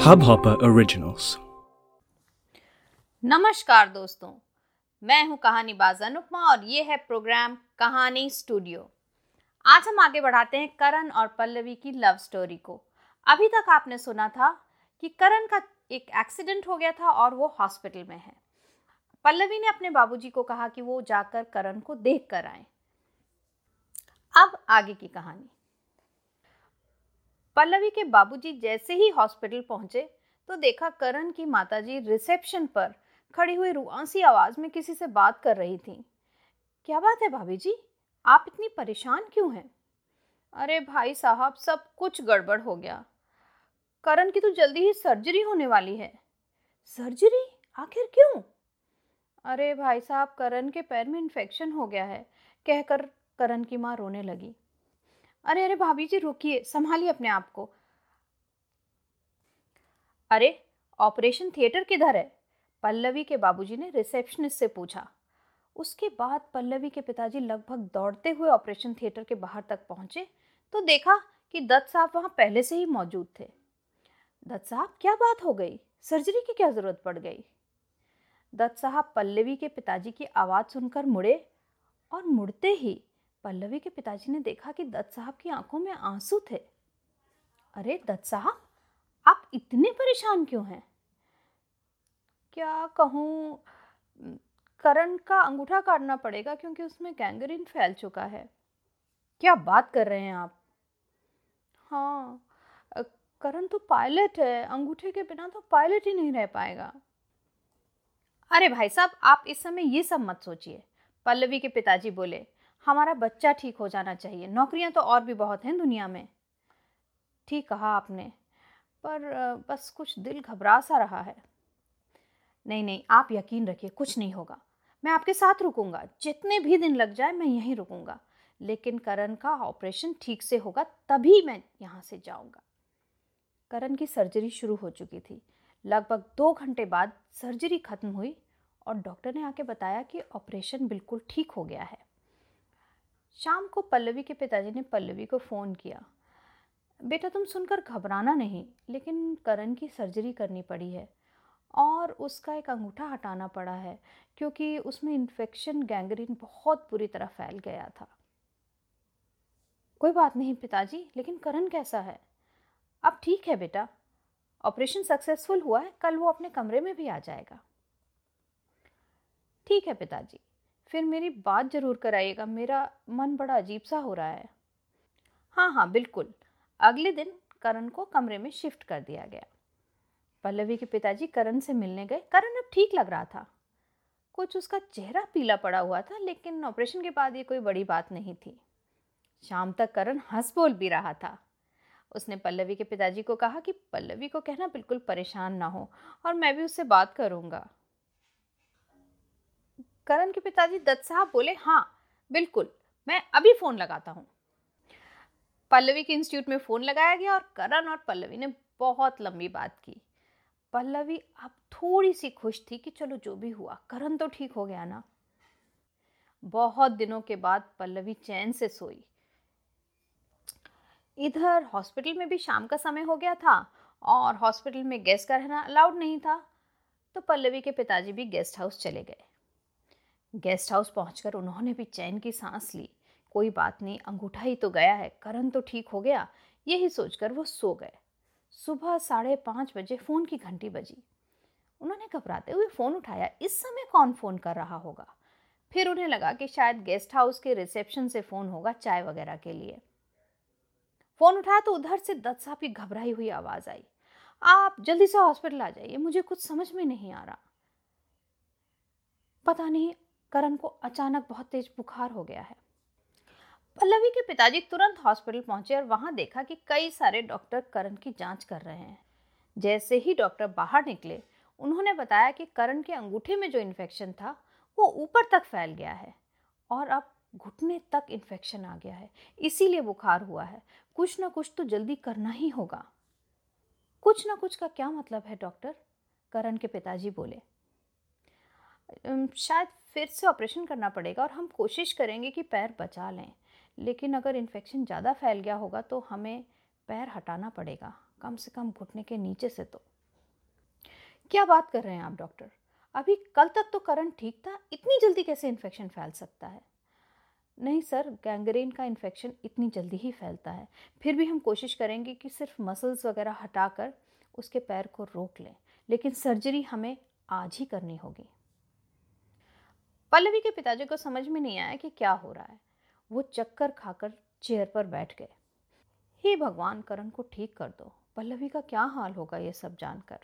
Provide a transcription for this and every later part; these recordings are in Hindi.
Hubhopper Originals. नमस्कार दोस्तों, मैं हूँ कहानी बाज अनुपमा और ये है प्रोग्राम कहानी स्टूडियो। आज हम आगे बढ़ाते हैं करण और पल्लवी की लव स्टोरी को। अभी तक आपने सुना था कि करण का एक एक्सीडेंट हो गया था और वो हॉस्पिटल में है। पल्लवी ने अपने बाबूजी को कहा कि वो जाकर करण को देख कर आए। अब आगे की कहानी। पल्लवी के बाबूजी जैसे ही हॉस्पिटल पहुँचे तो देखा करण की माताजी रिसेप्शन पर खड़ी हुई रुआसी आवाज़ में किसी से बात कर रही थी। क्या बात है भाभी जी आप इतनी परेशान क्यों हैं? अरे भाई साहब, सब कुछ गड़बड़ हो गया। करण की तो जल्दी ही सर्जरी होने वाली है। सर्जरी? आखिर क्यों? अरे भाई साहब, करण के पैर में इन्फेक्शन हो गया है। कहकर करण की माँ रोने लगी। अरे अरे, भाभी जी, रुकिए, संभालिए अपने आप को। अरे, ऑपरेशन थिएटर किधर है? पल्लवी के बाबूजी ने रिसेप्शनिस्ट से पूछा। उसके बाद पल्लवी के पिताजी लगभग दौड़ते हुए ऑपरेशन थिएटर के बाहर तक पहुँचे तो देखा कि दत्त साहब वहाँ पहले से ही मौजूद थे। दत्त साहब, क्या बात हो गई? सर्जरी की क्या ज़रूरत पड़ गई? दत्त साहब पल्लवी के पिताजी की आवाज़ सुनकर मुड़े और मुड़ते ही पल्लवी के पिताजी ने देखा कि दत्त साहब की आँखों में आँसू थे। अरे, दत्त साहब, आप इतने परेशान क्यों हैं? क्या कहूँ, करण का अंगूठा काटना पड़ेगा क्योंकि उसमें गैंगरीन फैल चुका है। क्या बात कर रहे हैं आप? हाँ करण तो पायलट है, अंगूठे के बिना तो पायलट ही नहीं रह पाएगा। अरे भाई साहब, आप इस समय ये सब मत सोचिए, पल्लवी के पिताजी बोले। हमारा बच्चा ठीक हो जाना चाहिए। नौकरियाँ तो और भी बहुत हैं दुनिया में। ठीक कहा आपने, पर बस कुछ दिल घबरा सा रहा है। नहीं नहीं, आप यकीन रखिए, कुछ नहीं होगा। मैं आपके साथ रुकूँगा। जितने भी दिन लग जाए, मैं यहीं रुकूँगा। लेकिन करण का ऑपरेशन ठीक से होगा, तभी मैं यहाँ से जाऊँगा। करण की सर्जरी शुरू हो चुकी थी। लगभग दो घंटे बाद सर्जरी खत्म हुई और डॉक्टर ने आके बताया कि ऑपरेशन बिल्कुल ठीक हो गया है। शाम को पल्लवी के पिताजी ने पल्लवी को फ़ोन किया। बेटा, तुम सुनकर घबराना नहीं, लेकिन करण की सर्जरी करनी पड़ी है और उसका एक अंगूठा हटाना पड़ा है, क्योंकि उसमें इन्फेक्शन गैंग्रीन बहुत बुरी तरह फैल गया था। कोई बात नहीं पिताजी, लेकिन करण कैसा है? अब ठीक है बेटा, ऑपरेशन सक्सेसफुल हुआ है, कल वो अपने कमरे में भी आ जाएगा। ठीक है पिताजी। फिर मेरी बात ज़रूर कराइएगा। मेरा मन बड़ा अजीब सा हो रहा है। हाँ हाँ बिल्कुल। अगले दिन करण को कमरे में शिफ्ट कर दिया गया। पल्लवी के पिताजी करण से मिलने गए। करण अब ठीक लग रहा था। कुछ उसका चेहरा पीला पड़ा हुआ था, लेकिन ऑपरेशन के बाद ये कोई बड़ी बात नहीं थी। शाम तक करण हंस बोल भी रहा था। उसने पल्लवी के पिताजी को कहा कि पल्लवी को कहना बिल्कुल परेशान ना हो, और मैं भी उससे बात करूँगा। करण के पिताजी दत्त साहब बोले हाँ बिल्कुल, मैं अभी फ़ोन लगाता हूँ। पल्लवी के इंस्टीट्यूट में फ़ोन लगाया गया और करण और पल्लवी ने बहुत लंबी बात की। पल्लवी अब थोड़ी सी खुश थी कि चलो जो भी हुआ, करण तो ठीक हो गया ना। बहुत दिनों के बाद पल्लवी चैन से सोई। इधर हॉस्पिटल में भी शाम का समय हो गया था और हॉस्पिटल में गेस्ट का रहना अलाउड नहीं था तो पल्लवी के पिताजी भी गेस्ट हाउस चले गए। गेस्ट हाउस पहुंचकर उन्होंने भी चैन की सांस ली। कोई बात नहीं, अंगूठा ही तो गया है, करण तो ठीक हो गया, यही सोचकर वो सो गए। सुबह साढ़े पाँच बजे फ़ोन की घंटी बजी। उन्होंने घबराते हुए फ़ोन उठाया, इस समय कौन फ़ोन कर रहा होगा? फिर उन्हें लगा कि शायद गेस्ट हाउस के रिसेप्शन से फ़ोन होगा चाय वगैरह के लिए। फ़ोन उठाया तो उधर से दत्त साहब की घबराई हुई आवाज़ आई। आप जल्दी से हॉस्पिटल आ जाइए, मुझे कुछ समझ में नहीं आ रहा। पता नहीं करण को अचानक बहुत तेज बुखार हो गया है। पल्लवी के पिताजी तुरंत हॉस्पिटल पहुँचे और वहाँ देखा कि कई सारे डॉक्टर करण की जाँच कर रहे हैं। जैसे ही डॉक्टर बाहर निकले, उन्होंने बताया कि करण के अंगूठे में जो इन्फेक्शन था, वो ऊपर तक फैल गया है और अब घुटने तक इन्फेक्शन आ गया है। इसीलिए बुखार हुआ है। कुछ ना कुछ तो जल्दी करना ही होगा। कुछ ना कुछ का क्या मतलब है, डॉक्टर? करण के पिताजी बोले। शायद फिर से ऑपरेशन करना पड़ेगा और हम कोशिश करेंगे कि पैर बचा लें। लेकिन अगर इन्फेक्शन ज़्यादा फैल गया होगा तो हमें पैर हटाना पड़ेगा, कम से कम घुटने के नीचे से तो। क्या बात कर रहे हैं आप डॉक्टर अभी कल तक तो करंट ठीक था, इतनी जल्दी कैसे इन्फेक्शन फैल सकता है? नहीं सर गैंग्रेन का इन्फेक्शन इतनी जल्दी ही फैलता है। फिर भी हम कोशिश करेंगे कि सिर्फ़ मसल्स वगैरह हटाकर उसके पैर को रोक लें, लेकिन सर्जरी हमें आज ही करनी होगी। पल्लवी के पिताजी को समझ में नहीं आया कि क्या हो रहा है। वो चक्कर खाकर चेयर पर बैठ गए। हे भगवान, करण को ठीक कर दो। पल्लवी का क्या हाल होगा ये सब जानकर?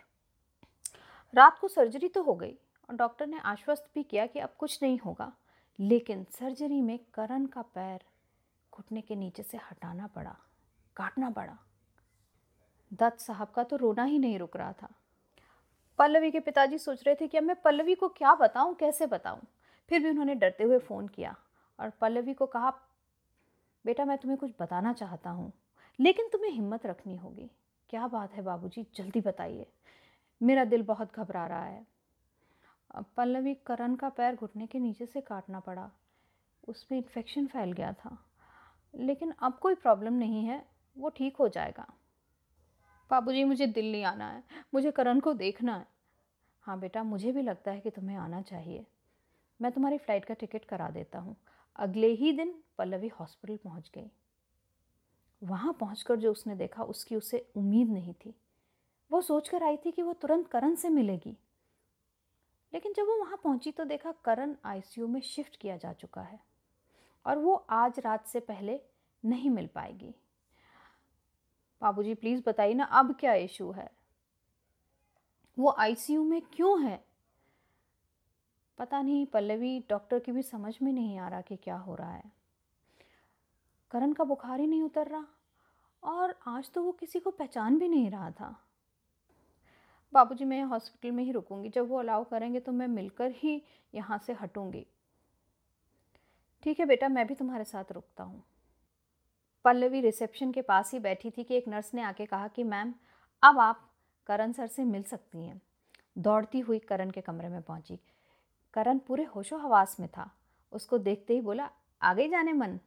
रात को सर्जरी तो हो गई और डॉक्टर ने आश्वस्त भी किया कि अब कुछ नहीं होगा। लेकिन सर्जरी में करण का पैर घुटने के नीचे से हटाना पड़ा, काटना पड़ा। दत्त साहब का तो रोना ही नहीं रुक रहा था। पल्लवी के पिताजी सोच रहे थे कि अब मैं पल्लवी को क्या बताऊँ, कैसे बताऊँ? फिर भी उन्होंने डरते हुए फ़ोन किया और पल्लवी को कहा, बेटा, मैं तुम्हें कुछ बताना चाहता हूँ, लेकिन तुम्हें हिम्मत रखनी होगी। क्या बात है बाबूजी? जल्दी बताइए। मेरा दिल बहुत घबरा रहा है। पल्लवी करण का पैर घुटने के नीचे से काटना पड़ा। उसमें इन्फेक्शन फैल गया था। लेकिन अब कोई प्रॉब्लम नहीं है, वो ठीक हो जाएगा। बाबूजी, मुझे दिल्ली आना है। मुझे करण को देखना है। हाँ बेटा, मुझे भी लगता है कि तुम्हें आना चाहिए। मैं तुम्हारी फ़्लाइट का टिकट करा देता हूँ। अगले ही दिन पल्लवी हॉस्पिटल पहुँच गई। वहाँ पहुँच जो उसने देखा, उसकी उसे उम्मीद नहीं थी। वो सोच कर आई थी कि वो तुरंत करण से मिलेगी। लेकिन जब वो वहाँ पहुँची तो देखा करण आईसीयू में शिफ्ट किया जा चुका है और वो आज रात से पहले नहीं मिल पाएगी। बाबूजी प्लीज़ बताइए ना, अब क्या इशू है? वो आईसीयू में क्यों है? पता नहीं, पल्लवी डॉक्टर की भी समझ में नहीं आ रहा कि क्या हो रहा है। करण का बुखार ही नहीं उतर रहा और आज तो वो किसी को पहचान भी नहीं रहा था। बाबूजी, मैं हॉस्पिटल में ही रुकूँगी। जब वो अलाउ करेंगे तो मैं मिलकर ही यहाँ से हटूँगी। ठीक है बेटा, मैं भी तुम्हारे साथ रुकता हूँ। पल्लवी रिसेप्शन के पास ही बैठी थी कि एक नर्स ने आके कहा कि, मैम, अब आप करण सर से मिल सकती हैं। दौड़ती हुई करण के कमरे में पहुँची। करण पूरे होशो हवास में था। उसको देखते ही बोला, आगे जाने मन,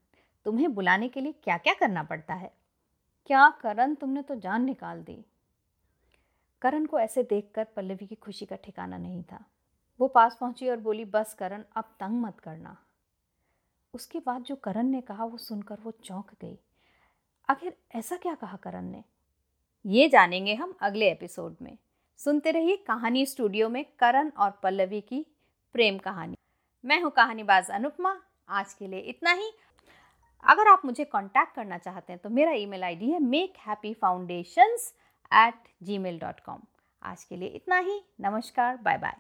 तुम्हें बुलाने के लिए क्या क्या करना पड़ता है? क्या करण तुमने तो जान निकाल दी? करण को ऐसे देखकर पल्लवी की खुशी का ठिकाना नहीं था। वो पास पहुँची और बोली, बस करण, अब तंग मत करना। उसके बाद जो करण ने कहा, वो सुनकर वो चौंक गई। आखिर ऐसा क्या कहा करण ने? ये जानेंगे हम अगले एपिसोड में। सुनते रहिए कहानी स्टूडियो में करण और पल्लवी की प्रेम कहानी। मैं हूँ कहानीबाज अनुपमा। आज के लिए इतना ही। अगर आप मुझे कांटेक्ट करना चाहते हैं तो मेरा ईमेल आईडी है make happy foundations at gmail dot com आज के लिए इतना ही। नमस्कार बाय बाय